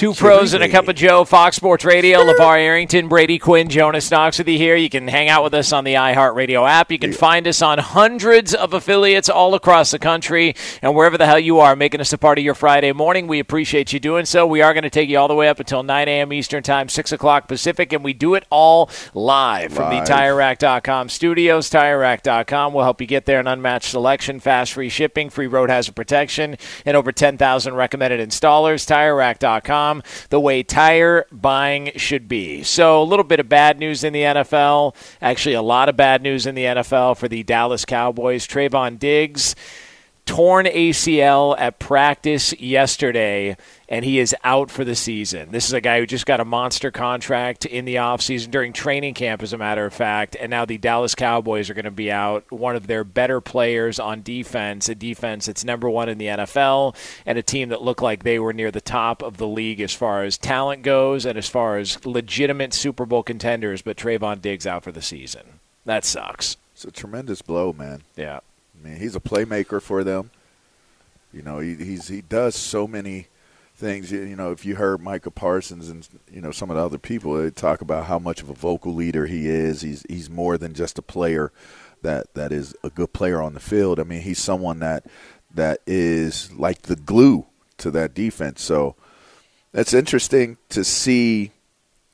Two pros and a cup of Joe, Fox Sports Radio, LeVar Arrington, Brady Quinn, Jonas Knox with you here. You can hang out with us on the iHeartRadio app. You can find us on hundreds of affiliates all across the country and wherever the hell you are, making us a part of your Friday morning. We appreciate you doing so. We are going to take you all the way up until 9 a.m. Eastern Time, 6 o'clock Pacific, and we do it all live, from the Live. TireRack.com studios. TireRack.com will help you get there. An unmatched selection, fast free shipping, free road hazard protection, and over 10,000 recommended installers. TireRack.com, the way tire buying should be. So, a little bit of bad news in the NFL. Actually, a lot of bad news in the NFL for the Dallas Cowboys. Trevon Diggs torn ACL at practice yesterday, and he is out for the season. This is a guy who just got a monster contract in the offseason during training camp, as a matter of fact, and now the Dallas Cowboys are going to be out. One of their better players on defense, a defense that's number one in the NFL, and a team that looked like they were near the top of the league as far as talent goes and as far as legitimate Super Bowl contenders, but Trevon Diggs out for the season. That sucks. It's a tremendous blow, man. Yeah. I mean, he's a playmaker for them. You know, he he's he does so many things. You you know, if you heard Micah Parsons and you know some of the other people, they talk about how much of a vocal leader he is. He's he's more than just a player that that is a good player on the field. I mean, he's someone that that is like the glue to that defense. So that's interesting to see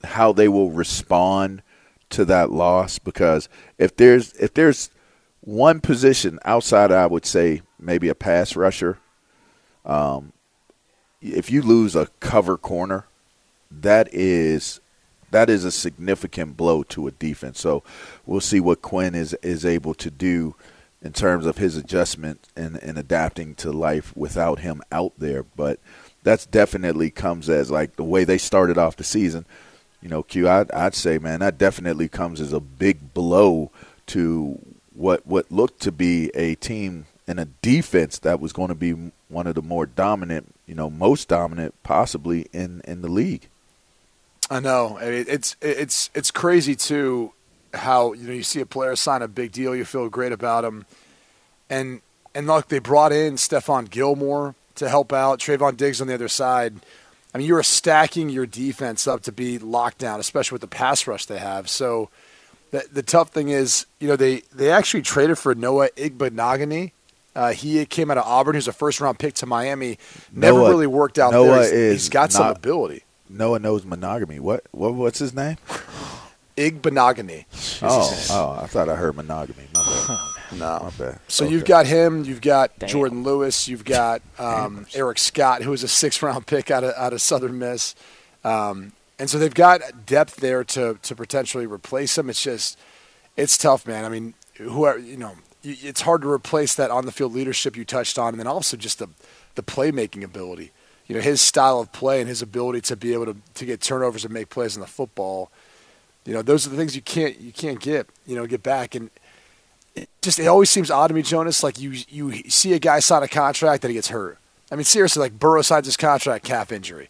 how they will respond to that loss because if there's if there's one position outside, I would say maybe a pass rusher. Um, if you lose a cover corner, that is that is a significant blow to a defense. So we'll see what Quinn is is able to do in terms of his adjustment and, and adapting to life without him out there. But that's definitely comes as like the way they started off the season. You know, Q, I'd, I'd say, man, that definitely comes as a big blow to what what looked to be a team and a defense that was going to be one of the more dominant, you know, most dominant possibly in in the league. I know. It's it's it's crazy too how you know you see a player sign a big deal, you feel great about him, and and look, they brought in Stephon Gilmore to help out, Trevon Diggs on the other side. I mean, you are stacking your defense up to be locked down, especially with the pass rush they have. So the the tough thing is, you know, they they actually traded for Noah Igbinoghene. Uh, he came out of Auburn. He was a first round pick to Miami. Never Noah- really worked out Noah there. He's- is he's got some ability. Noah knows monogamy. What what what's his name? Igbinoghene. Oh, oh, I thought I heard monogamy. My bad. No. My bad. So Okay. you've got him, you've got Damn. Jourdan Lewis, you've got um, Eric Scott, who was a six round pick out of out of Southern Miss, um, and so they've got depth there to to potentially replace him. It's just it's tough, man. I mean, whoever you know, it's hard to replace that on the field leadership you touched on, and then also just the the playmaking ability. You know, his style of play and his ability to be able to to get turnovers and make plays in the football. You know, those are the things you can't you can't get you know get back and it just it always seems odd to me, Jonas. Like you you see a guy sign a contract that he gets hurt. I mean, seriously, like Burrow signs his contract, calf injury,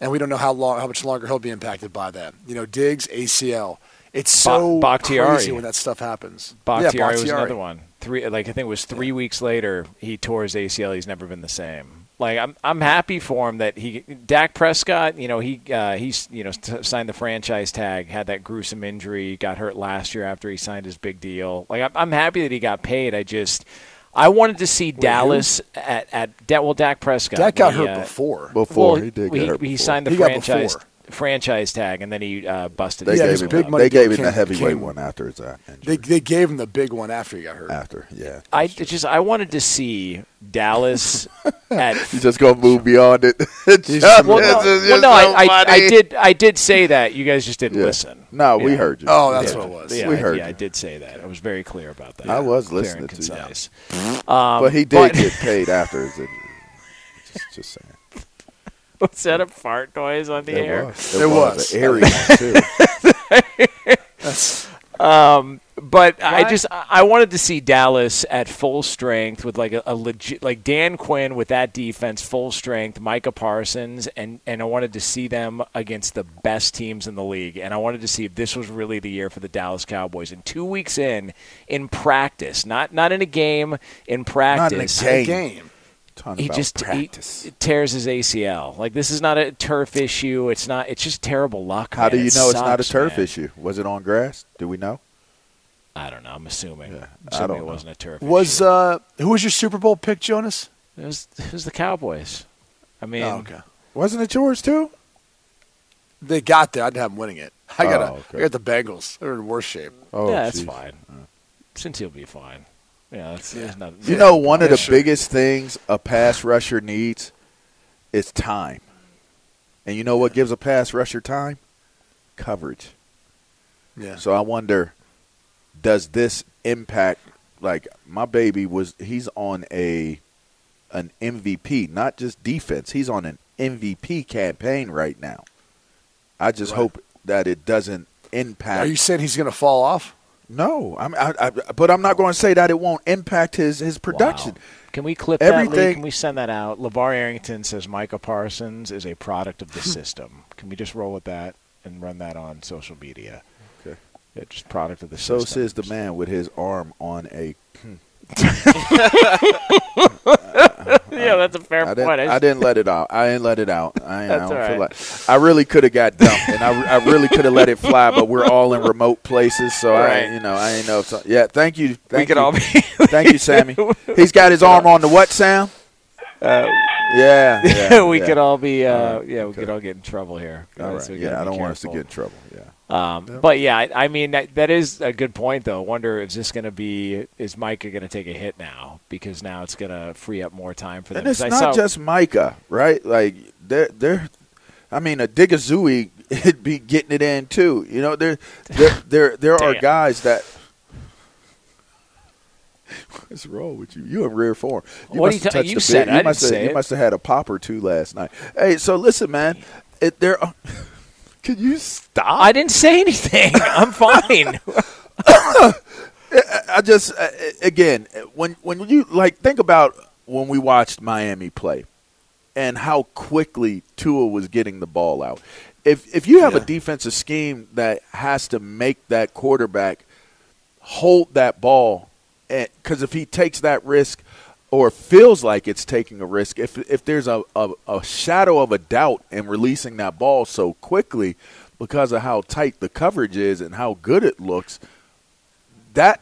and we don't know how long, how much longer he'll be impacted by that. You know, Diggs ACL. It's so Ba- crazy when that stuff happens. Bakhtiari, yeah, was another one. Three, like I think it was three weeks later, he tore his ACL. He's never been the same. Like I'm, I'm happy for him that he, Dak Prescott, you know, he, uh, he's, you know, t- signed the franchise tag, had that gruesome injury, got hurt last year after he signed his big deal. Like I'm, I'm happy that he got paid. I just, I wanted to see Dallas at, at, Da- well, Dak Prescott. Dak got when he, hurt uh, before. Before well, he did he, get hurt. he before. signed the He franchise before. Franchise tag, and then he uh, busted. They his Yeah, gave him. big the- money They gave him came- the heavyweight came- one after his uh, They injury. they gave him the big one after he got hurt. after, yeah. I just I wanted to see Dallas at You just gonna move beyond it. He's- Chuck, well, no, well, no, so I, I, I did I did say that. You guys just didn't Yeah. listen. No, we Yeah. heard you. Oh, that's Yeah. what it was. Yeah, We I- heard yeah, you. I did say that. I was very clear about that. I was Clear listening and to you. concise. Um, But he did but- get paid after his injury. Just, just saying. Was that a fart noise on the It air? was. It was. An airy one, too. Um, but I just I I wanted to see Dallas at full strength with like a, a legit like Dan Quinn with that defense full strength, Micah Parsons, and and I wanted to see them against the best teams in the league, and I wanted to see if this was really the year for the Dallas Cowboys. And two weeks in, in practice, not not in a game, in practice, not in game. Game. Talking he about just he practice. tears his ACL. Like this is not a turf issue. It's not. It's just terrible luck. How man. do you It know it's not a turf man. issue? Was it on grass? Do we know? I don't know. I'm assuming. Yeah, I assuming don't it know. wasn't a turf. Was issue. uh, who was your Super Bowl pick, Jonas? It was, it was the Cowboys. I mean, Oh, okay. Wasn't it yours too? They got there. I didn't have them winning it. I got Oh, okay. I got the Bengals. They're in worse shape. Oh, yeah, that's geez. fine. Since he'll be fine. Yeah, that's, there's not, You know, one of the sure. biggest things a pass rusher needs is time. And you know what gives a pass rusher time? Coverage. Yeah. So I wonder, does this impact? Like my baby was, he's on a an MVP, not just defense. He's on an MVP campaign right now. I just Right. hope that it doesn't impact. Are you saying he's going to fall off? No, I'm, I, I, but I'm not going to say that it won't impact his his production. Wow. Can we clip that? Lee? Everything- Can we send that out? LeVar Arrington says Micah Parsons is a product of the system. Can we just roll with that and run that on social media? Okay. Yeah, just product of the So system. says the man with his arm on a. yeah, that's a fair I didn't, point. I didn't let it out. I didn't let it out. I, ain't- I feel right. like I really could have got dumped, and I, I really could have let it fly. But we're all in remote places, so Right. I, you know, I ain't know. If yeah, thank you. we Thank could you. all be. Thank you, Sammy. He's got his arm on the what, Sam? Yeah, yeah. we yeah. could all be. Uh, right, yeah, we okay. could all get in trouble here. All So right. gotta Yeah, I don't want us to get in trouble. Yeah. Um, But yeah, I, I mean that, that is a good point, though. Wonder is this going to be is Micah going to take a hit now because now it's going to free up more time for them. And it's not saw- just Micah, right? Like they're they're. I mean, Odighizuwa would be getting it in too. You know, there there there there are guys that. What's wrong with you? You in rare form. You What must are you have ta- touched you a said it. I You must have, say you must have had a pop or two last night. Hey, so listen, man. It, there. Are, can you stop? I didn't say anything. I'm fine. I just uh, again when when you like think about when we watched Miami play and how quickly Tua was getting the ball out. If if you have a defensive scheme that has to make that quarterback hold that ball, because if he takes that risk or feels like it's taking a risk, if if there's a, a, a shadow of a doubt in releasing that ball so quickly because of how tight the coverage is and how good it looks, that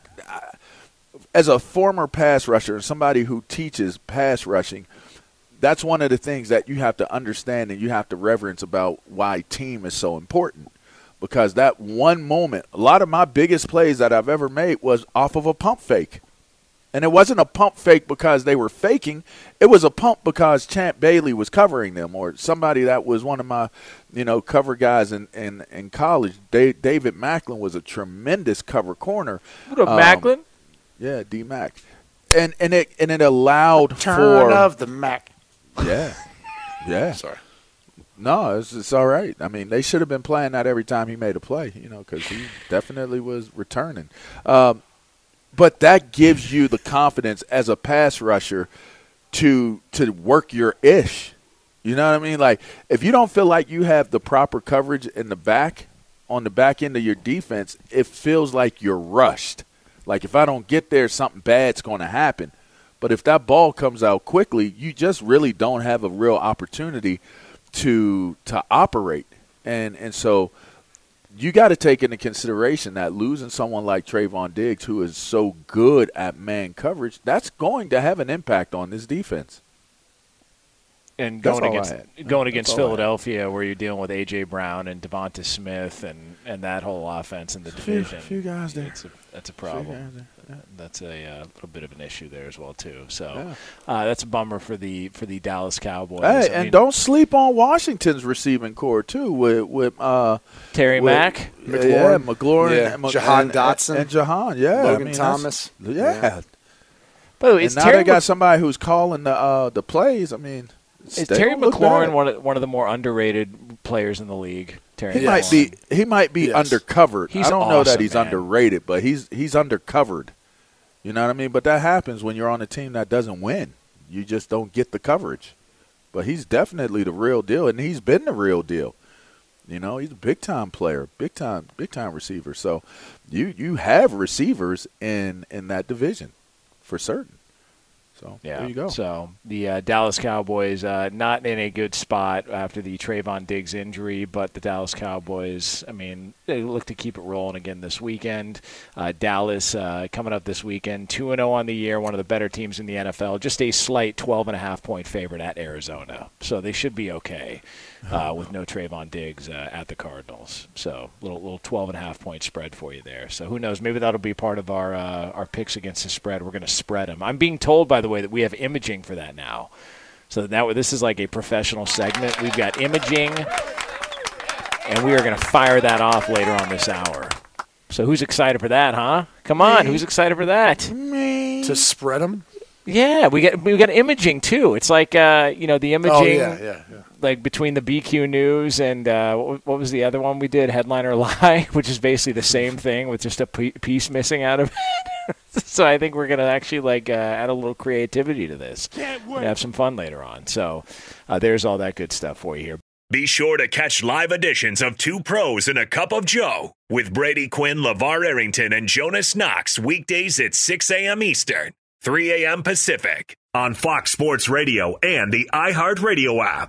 as a former pass rusher and somebody who teaches pass rushing, that's one of the things that you have to understand and you have to reverence about why team is so important. Because that one moment, a lot of my biggest plays that I've ever made was off of a pump fake. And it wasn't a pump fake because they were faking. It was a pump because Champ Bailey was covering them or somebody that was one of my, you know, cover guys in, in, in college. Da- David Macklin was a tremendous cover corner. What up, Um, Macklin? Yeah, D Mac. And and it and it allowed Turn for of the Mac. Yeah. Yeah. Sorry. No, it's, it's all right. I mean, they should have been playing that every time he made a play, you know, because he definitely was returning. Um, but that gives you the confidence as a pass rusher to to work your ish. You know what I mean? Like if you don't feel like you have the proper coverage in the back, on the back end of your defense, it feels like you're rushed. Like if I don't get there, something bad's going to happen. But if that ball comes out quickly, you just really don't have a real opportunity to to operate. And and so you got to take into consideration that losing someone like Trevon Diggs, who is so good at man coverage, that's going to have an impact on this defense. and going against going against Philadelphia, where you're dealing with AJ Brown and DeVonta Smith and, and that whole offense in the Few- division. few guys there. A, that's a Few problem. Guys there, yeah. That's a uh, little bit of an issue there as well too. So Yeah. uh, that's a bummer for the for the Dallas Cowboys. Hey, I and mean, don't sleep on Washington's receiving core too. With with uh, Terry with- Mack. yeah, McLaurin, Yeah. and, Jahan and- Dotson. and, Jahan, yeah, Logan I mean, Thomas. yeah. Yeah. By the way, And now Terry they got Mc- somebody who's calling the uh, the plays. I mean, is Terry McLaurin one of, one of the more underrated players in the league? Terry He Yes. might be he might be Yes. undercovered. He's I don't know that he's man. underrated, but he's he's undercovered. You know what I mean? But that happens when you're on a team that doesn't win. You just don't get the coverage. But he's definitely the real deal, and he's been the real deal. You know, he's a big time player, big time, big time receiver. So you you have receivers in in that division for certain. So Yeah. there you go. So the uh, Dallas Cowboys uh, not in a good spot after the Trevon Diggs injury, but the Dallas Cowboys, I mean, they look to keep it rolling again this weekend. Uh, Dallas uh, coming up this weekend, two and zero on the year, one of the better teams in the NFL. Just a slight 12 and a half point favorite at Arizona, so they should be okay uh, with no Trevon Diggs uh, at the Cardinals. So little little 12 and a half point spread for you there. So who knows? Maybe that'll be part of our uh, our picks against the spread. We're going to spread them. I'm being told, by the way, that we have imaging for that now. So now this is like a professional segment. We've got imaging, and we are going to fire that off later on this hour. So who's excited for that, huh? Come on, who's excited for that? Me. to spread them. Yeah, we got we got imaging too. It's like uh, you know the imaging, Oh yeah, yeah, yeah. Like between the BQ News and uh, what, what was the other one we did, Headliner Lie, which is basically the same thing with just a piece missing out of it. so I think we're gonna actually like uh, add a little creativity to this and have some fun later on. So uh, there's all that good stuff for you here. Be sure to catch live editions of Two Pros and a Cup of Joe with Brady Quinn, LeVar Arrington, and Jonas Knox weekdays at 6 a.m. Eastern, 3 a.m. Pacific on Fox Sports Radio and the iHeartRadio app.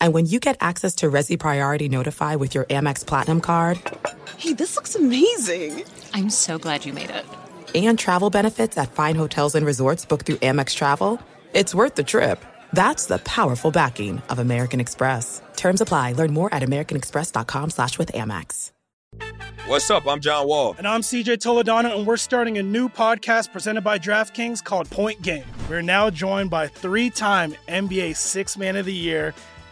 And when you get access to Resy Priority Notify with your Amex Platinum card Hey, this looks amazing! I'm so glad you made it. and travel benefits at fine hotels and resorts booked through Amex Travel, it's worth the trip. That's the powerful backing of American Express. Terms apply. Learn more at americanexpress.com slash with Amex. What's up? I'm John Wall. And I'm CJ Toledano, and we're starting a new podcast presented by DraftKings called Point Game. We're now joined by three time NBA Six Man of the Year,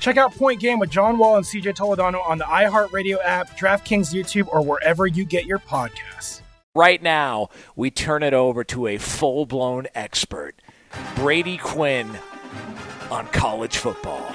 Check out Point Game with John Wall and CJ Toledano on the iHeartRadio app, DraftKings YouTube, or wherever you get your podcasts. Right now, we turn it over to a full blown expert, Brady Quinn, on college football.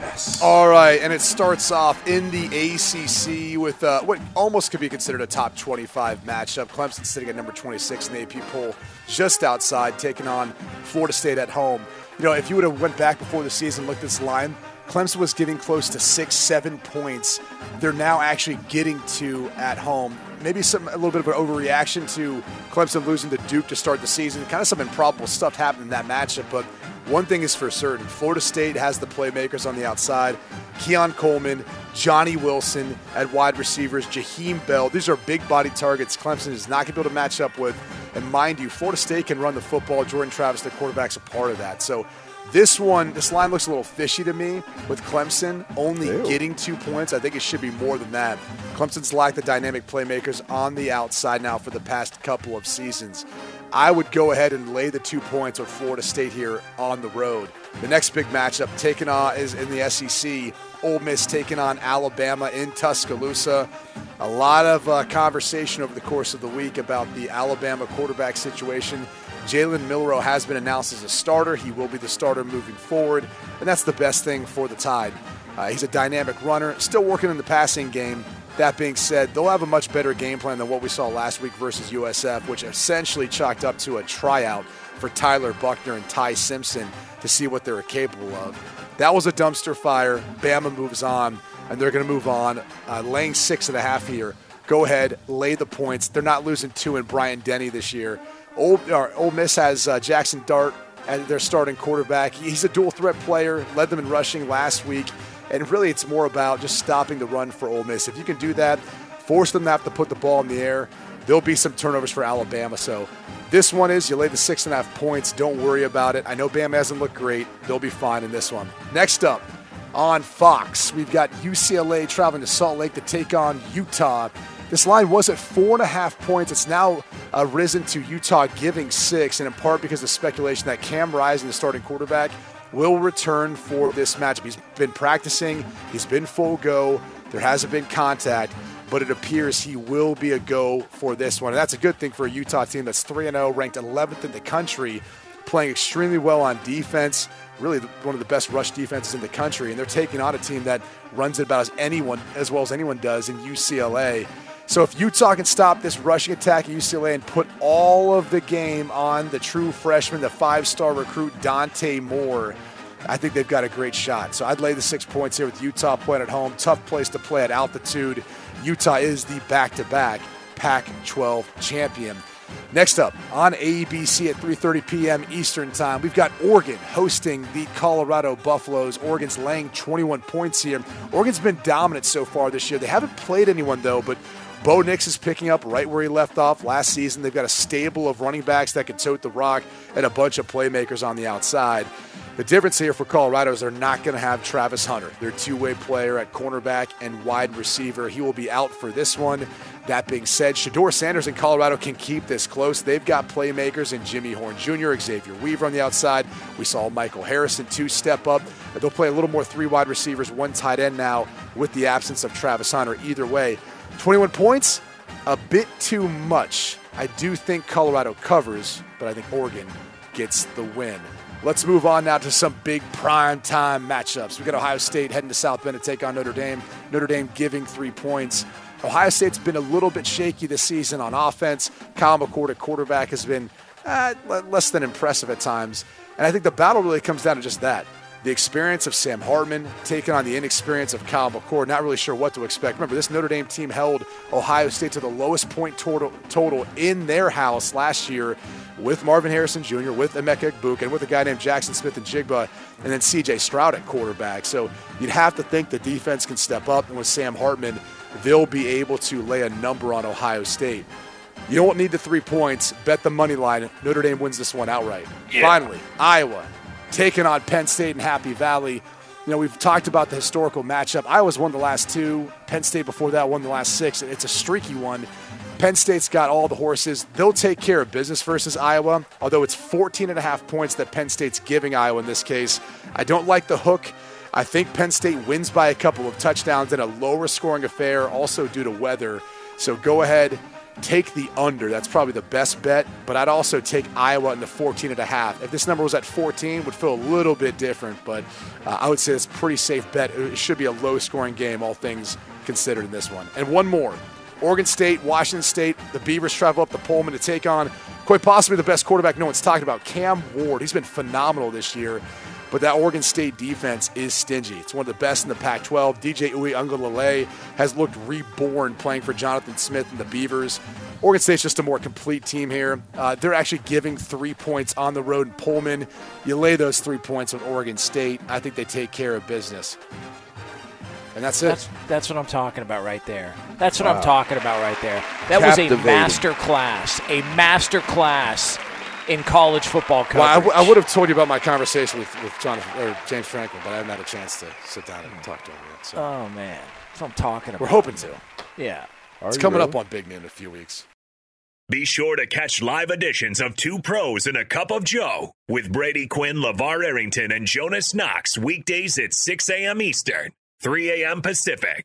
Yes. All right, and it starts off in the ACC with uh, what almost could be considered a top 25 matchup. Clemson sitting at number 26 in the AP poll, just outside, taking on Florida State at home. You know, if you would have went back before the season, looked at this line, Clemson was getting close to six, seven points. They're now actually getting to at home. Maybe some a little bit of an overreaction to Clemson losing to Duke to start the season. Kind of some improbable stuff happened in that matchup, but one thing is for certain Florida State has the playmakers on the outside. Keon Coleman, Johnny Wilson at wide receivers, Jaheim Bell. These are big body targets Clemson is not going to be able to match up with. And mind you, Florida State can run the football. Jordan Travis, the quarterback's a part of that. So this one, this line looks a little fishy to me with Clemson only Ew. getting two points. I think it should be more than that. Clemson's lacked the dynamic playmakers on the outside now for the past couple of seasons. I would go ahead and lay the two points with Florida State here on the road. The next big matchup taken on is in the SEC. Ole Miss taking on Alabama in Tuscaloosa. A lot of uh, conversation over the course of the week about the Alabama quarterback situation. Jalen Milroe has been announced as a starter. He will be the starter moving forward, and that's the best thing for the Tide. Uh, he's a dynamic runner, still working in the passing game. That being said, they'll have a much better game plan than what we saw last week versus USF, which essentially chalked up to a tryout for Tyler Buchner and Ty Simpson to see what they were capable of. That was a dumpster fire. Bama moves on, and they're going to move on, uh, laying six and a half here. Go ahead, lay the points. They're not losing two in Bryant-Denny this year. Or, Ole Miss has uh, Jackson Dart as their starting quarterback. He's a dual threat player, led them in rushing last week. And really, it's more about just stopping the run for Ole Miss. If you can do that, force them to have to put the ball in the air, there'll be some turnovers for Alabama. So this one is you lay the six and a half points. Don't worry about it. I know Bama hasn't looked great. They'll be fine in this one. Next up on Fox, we've got UCLA traveling to Salt Lake to take on Utah. This line was at four and a half points. It's now uh, risen to Utah giving six, and in part because of speculation that Cam Rising, the starting quarterback, will return for this matchup. He's been practicing, he's been full go, there hasn't been contact, but it appears he will be a go for this one. And that's a good thing for a Utah team that's 3 0, ranked 11th in the country, playing extremely well on defense. Really, one of the best rush defenses in the country, and they're taking on a team that runs it about as anyone, as well as anyone does in UCLA. So if Utah can stop this rushing attack at UCLA and put all of the game on the true freshman, the five-star recruit Dante Moore, I think they've got a great shot. So I'd lay the six points here with Utah playing at home. Tough place to play at altitude. Utah is the back-to-back Pac-12 champion. Next up on ABC at 3:30 p.m. Eastern Time, we've got Oregon hosting the Colorado Buffaloes. Oregon's laying 21 points here. Oregon's been dominant so far this year. They haven't played anyone though, but Bo Nix is picking up right where he left off last season. They've got a stable of running backs that can tote the rock and a bunch of playmakers on the outside. The difference here for Colorado is they're not going to have Travis Hunter, their two way player at cornerback and wide receiver. He will be out for this one. That being said, Shedeur Sanders in Colorado can keep this close. They've got playmakers in Jimmy Horn Jr., Xavier Weaver on the outside. We saw Michael Harrison, two step up. They'll play a little more three wide receivers, one tight end now with the absence of Travis Hunter. Either way, 21 points, a bit too much. I do think Colorado covers, but I think Oregon gets the win. Let's move on now to some big prime time matchups. We got Ohio State heading to South Bend to take on Notre Dame. Notre Dame giving three points. Ohio State's been a little bit shaky this season on offense. Kyle McCord at quarterback has been uh, less than impressive at times. And I think the battle really comes down to just that. The experience of Sam Hartman taking on the inexperience of Kyle McCord. Not really sure what to expect. Remember, this Notre Dame team held Ohio State to the lowest point total, total in their house last year with Marvin Harrison Jr., with Emeka Egbuka, and with a guy named Jaxon Smith-Njigba, and then C.J. Stroud at quarterback. So you'd have to think the defense can step up, and with Sam Hartman, they'll be able to lay a number on Ohio State. You don't need the three points. Bet the money line. Notre Dame wins this one outright. Yeah. Finally, Iowa taking on Penn State and Happy Valley. You know, we've talked about the historical matchup. Iowa's won the last two. Penn State before that won the last six. It's a streaky one. Penn State's got all the horses. They'll take care of business versus Iowa, although it's 14 and a half points that Penn State's giving Iowa in this case. I don't like the hook. I think Penn State wins by a couple of touchdowns in a lower scoring affair, also due to weather. So go ahead, take the under. That's probably the best bet, but I'd also take Iowa in the 14 and a half. If this number was at 14, would feel a little bit different, but uh, I would say it's a pretty safe bet. It should be a low scoring game, all things considered in this one. And one more. Oregon State, Washington State, the Beavers travel up to Pullman to take on quite possibly the best quarterback no one's talking about, Cam Ward. He's been phenomenal this year, but that Oregon State defense is stingy. It's one of the best in the Pac 12. DJ Uiagalelei has looked reborn playing for Jonathan Smith and the Beavers. Oregon State's just a more complete team here. Uh, they're actually giving three points on the road in Pullman. You lay those three points with Oregon State, I think they take care of business. And that's it. That's, that's what I'm talking about right there. That's what Wow. I'm talking about right there. That was a master class, a master class in college football coverage. Well, I, w- I would have told you about my conversation with, with Jonathan or James Franklin, but I haven't had a chance to sit down and talk to him yet. So oh man, that's what I'm talking about. we're hoping to. Yeah. it's coming up on Big Man in a few weeks. Be sure to catch live editions of Two Pros and a Cup of Joe with Brady Quinn, LeVar Arrington, and Jonas Knox weekdays at 6 a.m. Eastern, 3 a.m. Pacific.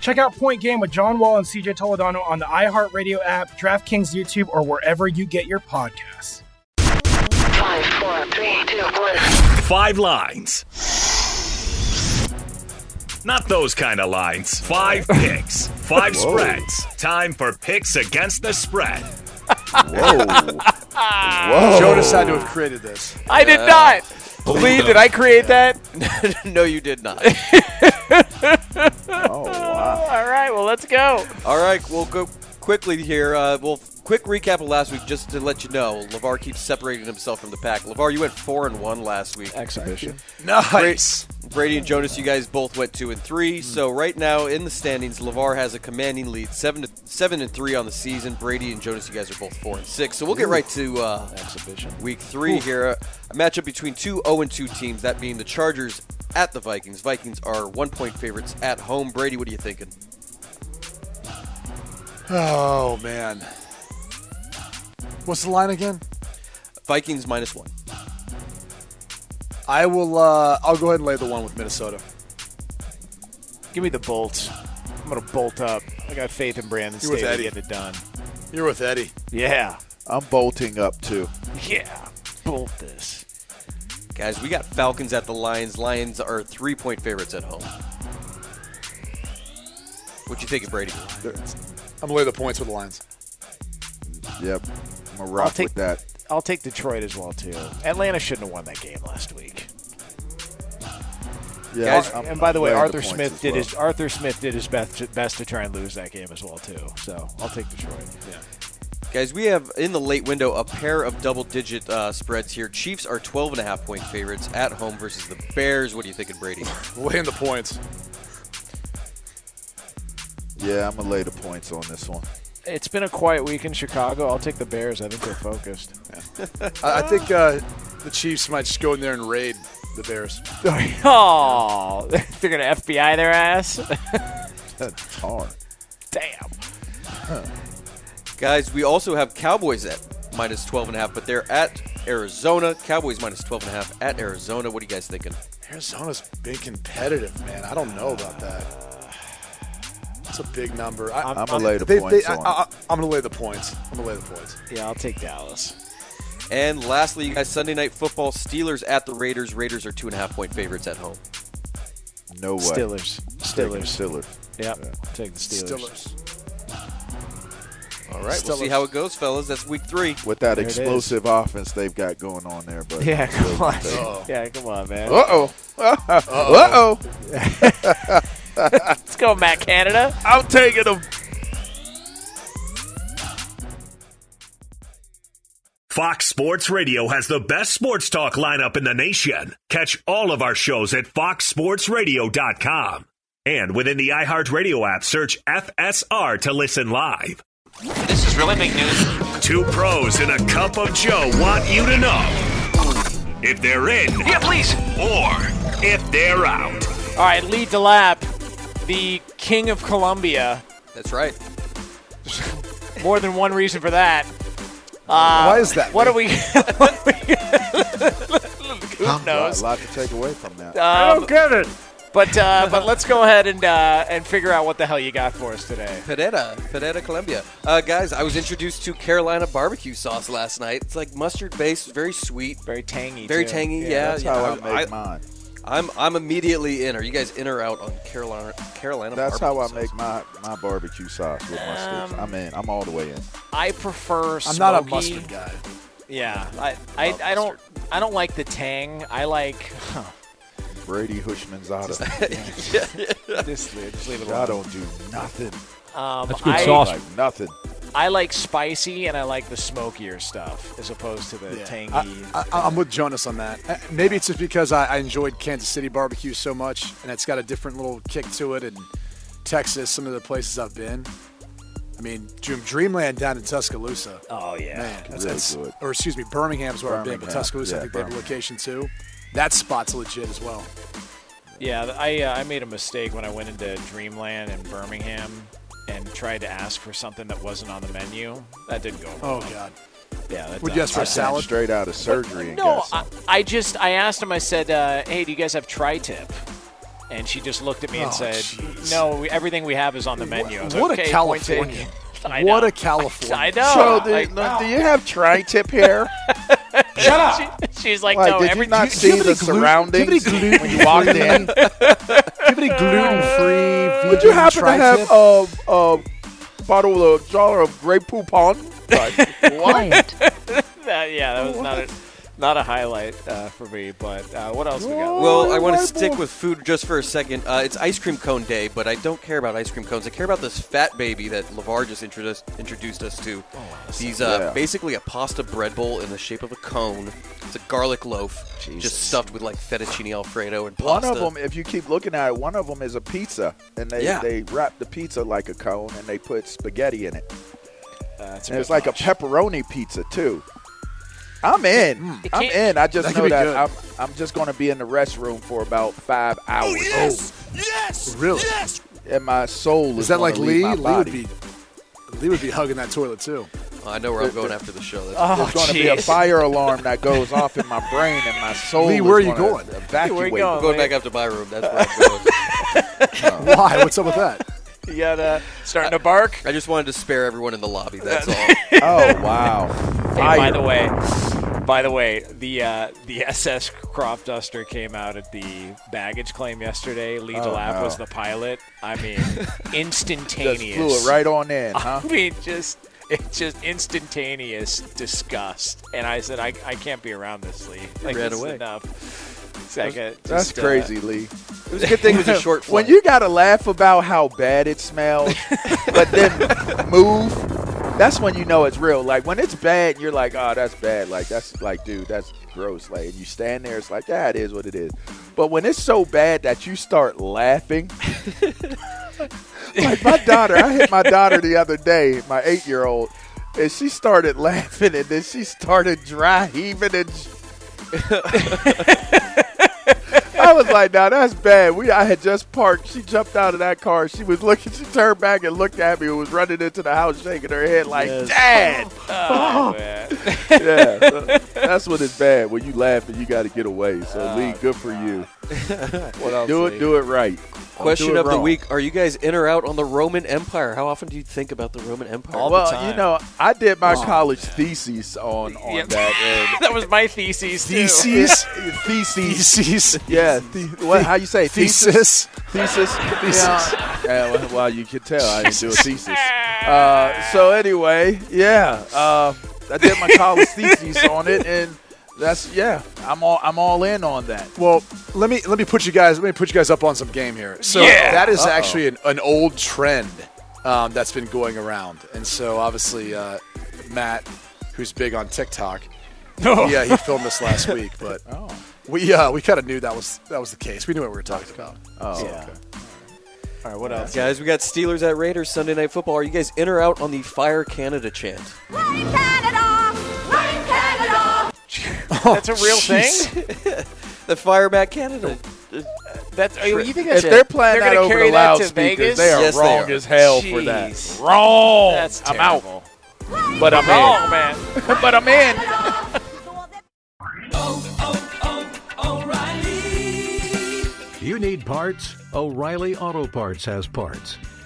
Check out Point Game with John Wall and CJ Toledano on the iHeartRadio app, DraftKings YouTube, or wherever you get your podcasts. Five, four, three, two, one. Five lines. Not those kind of lines. Five picks. Five spreads. Time for picks against the spread. Whoa. Whoa. Jonas had to have created this. I did Uh, not. Lee, did I create that? no, you did not. Oh, wow. All right, well, let's go. All right, we'll go quickly here. Uh, well, quick recap of last week, just to let you know. Levar keeps separating himself from the pack. Levar, you went four and one last week. Exhibition. Nice. Brady and Jonas, you guys both went two and three. So right now in the standings, Levar has a commanding lead, seven to seven and three on the season. Brady and Jonas, you guys are both four and six. So we'll get right to uh, Exhibition. week three here. A matchup between two 0 and two teams, that being the Chargers at the Vikings. Vikings are one point favorites at home. Brady, what are you thinking? Oh man. What's the line again? Vikings minus one. I will. Uh, I'll go ahead and lay the one with Minnesota. Give me the bolts. I'm going to bolt up. I got faith in Brandon You're with Staley Eddie. to get it done. You're with Eddie. Yeah. I'm bolting up too. Yeah. Bolt this. Guys, we got Falcons at the Lions. Lions are three point favorites at home. What you thinking, Brady? I'm gonna lay the points with the Lions. Yep. I'm gonna I'll rock take with that. I'll take Detroit as well too. Atlanta shouldn't have won that game last week. Yeah. Guys, I'm- and by the I'm way, Arthur points Smith did well. his Arthur Smith did his best best to try and lose that game as well too. So I'll take Detroit. Yeah. Guys, we have in the late window a pair of double digit uh, spreads here. Chiefs are 12 and a half point favorites at home versus the Bears. What are you thinking, Brady? Laying the points. Yeah, I'm gonna lay the points on this one. It's been a quiet week in Chicago. I'll take the Bears. I think they're focused. I, I think uh, the Chiefs might just go in there and raid the Bears. oh, they're gonna FBI their ass. That's hard. Damn. Guys, we also have Cowboys at minus 12 and a half, but they're at Arizona. Cowboys minus 12 and a half at Arizona. What are you guys thinking? Arizona's been competitive, man. I don't know about that. It's a big number. I, I'm gonna lay the they- they- points I, on. I, I'm gonna lay the points. I'm gonna lay the points. Yeah, I'll take Dallas. And lastly, you guys, Sunday night football, Steelers at the Raiders. Raiders are two and a half point favorites at home. No way. Stillers. Taking Stillers. Stillers. Yep. Take the Steelers. Stillers. All right, we'll see how it goes, fellas. That's week three. With that There explosive offense they've got going on there, but Yeah, come on. Uh Yeah, come on, man. Uh-oh. Uh oh. Uh oh. Let's go, Matt Canada. I'm taking them. Fox Sports Radio has the best sports talk lineup in the nation. Catch all of our shows at foxsportsradio.com. And within the iHeartRadio app, search FSR to listen live. This is really big news. Two pros in a cup of Joe want you to know if they're in Yeah, please. or if they're out. All right, Lee DeLapp, the king of Colombia. That's right. More than one reason for that. Uh, Why is that, What Lee? are we? what are we Who A lot to take away from that. Um, I don't get it. but uh, but let's go ahead and uh, and figure out what the hell you got for us today. Pereira, Pereira, Colombia. Uh, guys, I was introduced to Carolina barbecue sauce last night. It's like mustard based, very sweet, Very tangy. very too. tangy. Yeah, That's yeah. how I I- make mine. I'm I'm immediately in. Are you guys in or out on Carolina Carolina? That's how I barbecue make my, my barbecue sauce with my sticks. Um, I'm in. I'm all the way in. I prefer. I'm not a mustard guy. Yeah, I I, I don't I don't like the tang. I like. Brady Houshmandzadeh. just, just leave it I don't do nothing. Um, That's good I, sauce. Like nothing. I like spicy and I like the smokier stuff as opposed to the Yeah. tangy. I, I, I'm with Jonas on that. Uh, Maybe it's just because I, I enjoyed Kansas City barbecue so much, and it's got a different little kick to it. And Texas, some of the places I've been, I mean, Dreamland down in Tuscaloosa. Oh yeah, man, that's, Really that's- good. or excuse me, Birmingham's where I've been, but Birmingham. Tuscaloosa, I Yeah, think they have a location too. That spot's legit as well. Yeah, I uh, I made a mistake when I went into Dreamland in Birmingham and tried to ask for something that wasn't on the menu. That didn't go. Oh. God. Yeah, that Would you ask for a I came salad? straight out of surgery and No, I. I just I asked him. I said, uh, "Hey, do you guys have tri-tip?" And she just looked at me and Oh, said, jeez. "No, we, everything we have is on the menu." I was What like, a "Okay, point taken." California. I What a California. I know. So, do, I- do you have tri-tip hair? Shut up. she's like, Why, no, did every, you not do see you have the any gluten- surroundings do you have any when you walked in? Do you have any gluten-free, vegan Would you happen to have a, a bottle of jar of Grey Poupon? Like, what? that, yeah, that was not a not a highlight uh, for me. But uh, what else we got? Well, I want to stick with food just for a second. Uh, it's ice cream cone day, but I don't care about ice cream cones. I care about this fat baby that Lavar just introduced introduced us to. These uh, Yeah. basically a pasta bread bowl in the shape of a cone. It's a garlic loaf, just stuffed with like fettuccine alfredo and pasta. One of them, if you keep looking at it, one of them is a pizza, and they Yeah. they wrap the pizza like a cone, and they put spaghetti in it. Uh, it's And it's like much. a pepperoni pizza too. I'm in. I'm in. I just That know that good. I'm I'm just going to be in the restroom for about five hours. Oh, yes! Really? Yes. And my soul is, Is that like leave Lee? my Lee would be Lee would be hugging that toilet too. I know where I'm going after the show. That's Oh, There's going to be a fire alarm that goes off in my brain, and my soul. Lee, is where are you gonna going? Evacuate. Where you going? I'm going back up to my room. That's where I'm going. Why? What's up with that? You got uh, starting to bark. I just wanted to spare everyone in the lobby. That's all. Oh wow! Hey, by the way, by the way, the uh, the SS Crop Duster came out at the baggage claim yesterday. Lee Oh, DeLapp no. was the pilot. I mean, instantaneous. Just instantaneous. flew it right on in, huh? I mean, just it's just instantaneous disgust. And I said, I, I can't be around this, Lee. Like, ran away. enough. It's like That's just, uh, crazy, Lee. It was a good thing it was a short when you gotta laugh about how bad it smells, but then move, that's when you know it's real. Like when it's bad, you're like, oh, that's bad. Like that's like, dude, that's gross. Like and you stand there, it's like, yeah, it is what it is. But when it's so bad that you start laughing, like my daughter, I hit my daughter the other day, my eight year old, and she started laughing, and then she started dry heaving and. I was like, "Now that's bad." We, I had just parked. She jumped out of that car. She was looking. She turned back and looked at me. and Was running into the house, shaking her head like, "Dad." Oh, man. yeah, that's when it's bad. When you laugh and you got to get away. So Oh, Lee, good for you. What Do it. Do it right. Don't Question do it of the week: Are you guys in or out on the Roman Empire? How often do you think about the Roman Empire? All the well, time. you know, I did my Oh, college thesis on on Yeah. that. that was my thesis, too. Theses? And theses. Theses. Yeah. The, what? How you say Thesis. Thesis. Thesis. Yeah. Yeah, well, well, you can tell I didn't do a thesis. Uh, so anyway, yeah, uh, I did my college thesis on it, and that's yeah, I'm all I'm all in on that. Well, let me let me put you guys let me put you guys up on some game here. So Yeah. that is Uh-oh. actually an, an old trend um, that's been going around, and so obviously uh, Matt, who's big on TikTok, yeah, he filmed this last week, but Oh, we uh, we kind of knew that was that was the case. We knew what we were talking about. oh, Yeah. okay. All right, what else? Guys, we got Steelers at Raiders Sunday Night Football. Are you guys in or out on the Fire Canada chant? Oh, that's a real Oh, jeez. thing? The Fire Matt Canada. That's, oh, you think that's If they're playing they're that gonna over carry the that to loudspeakers, Vegas? they are Yes, they wrong are. as hell for that. Wrong. That's I'm out. But I'm Oh, in. man. but I'm in. Oh, oh, oh, O'Reilly. You need parts? O'Reilly Auto Parts has parts.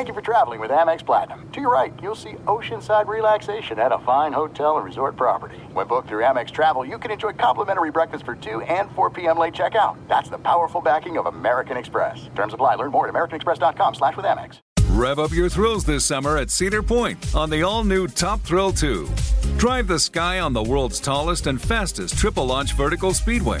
Thank you for traveling with Amex Platinum. To your right, you'll see oceanside relaxation at a fine hotel and resort property. When booked through Amex Travel, you can enjoy complimentary breakfast for 2 and 4 p.m. late checkout. That's the powerful backing of American Express. Terms apply. Learn more at americanexpress.com slash with Amex. Rev up your thrills this summer at Cedar Point on the all new Top Thrill 2. Drive the sky on the world's tallest and fastest triple launch vertical speedway.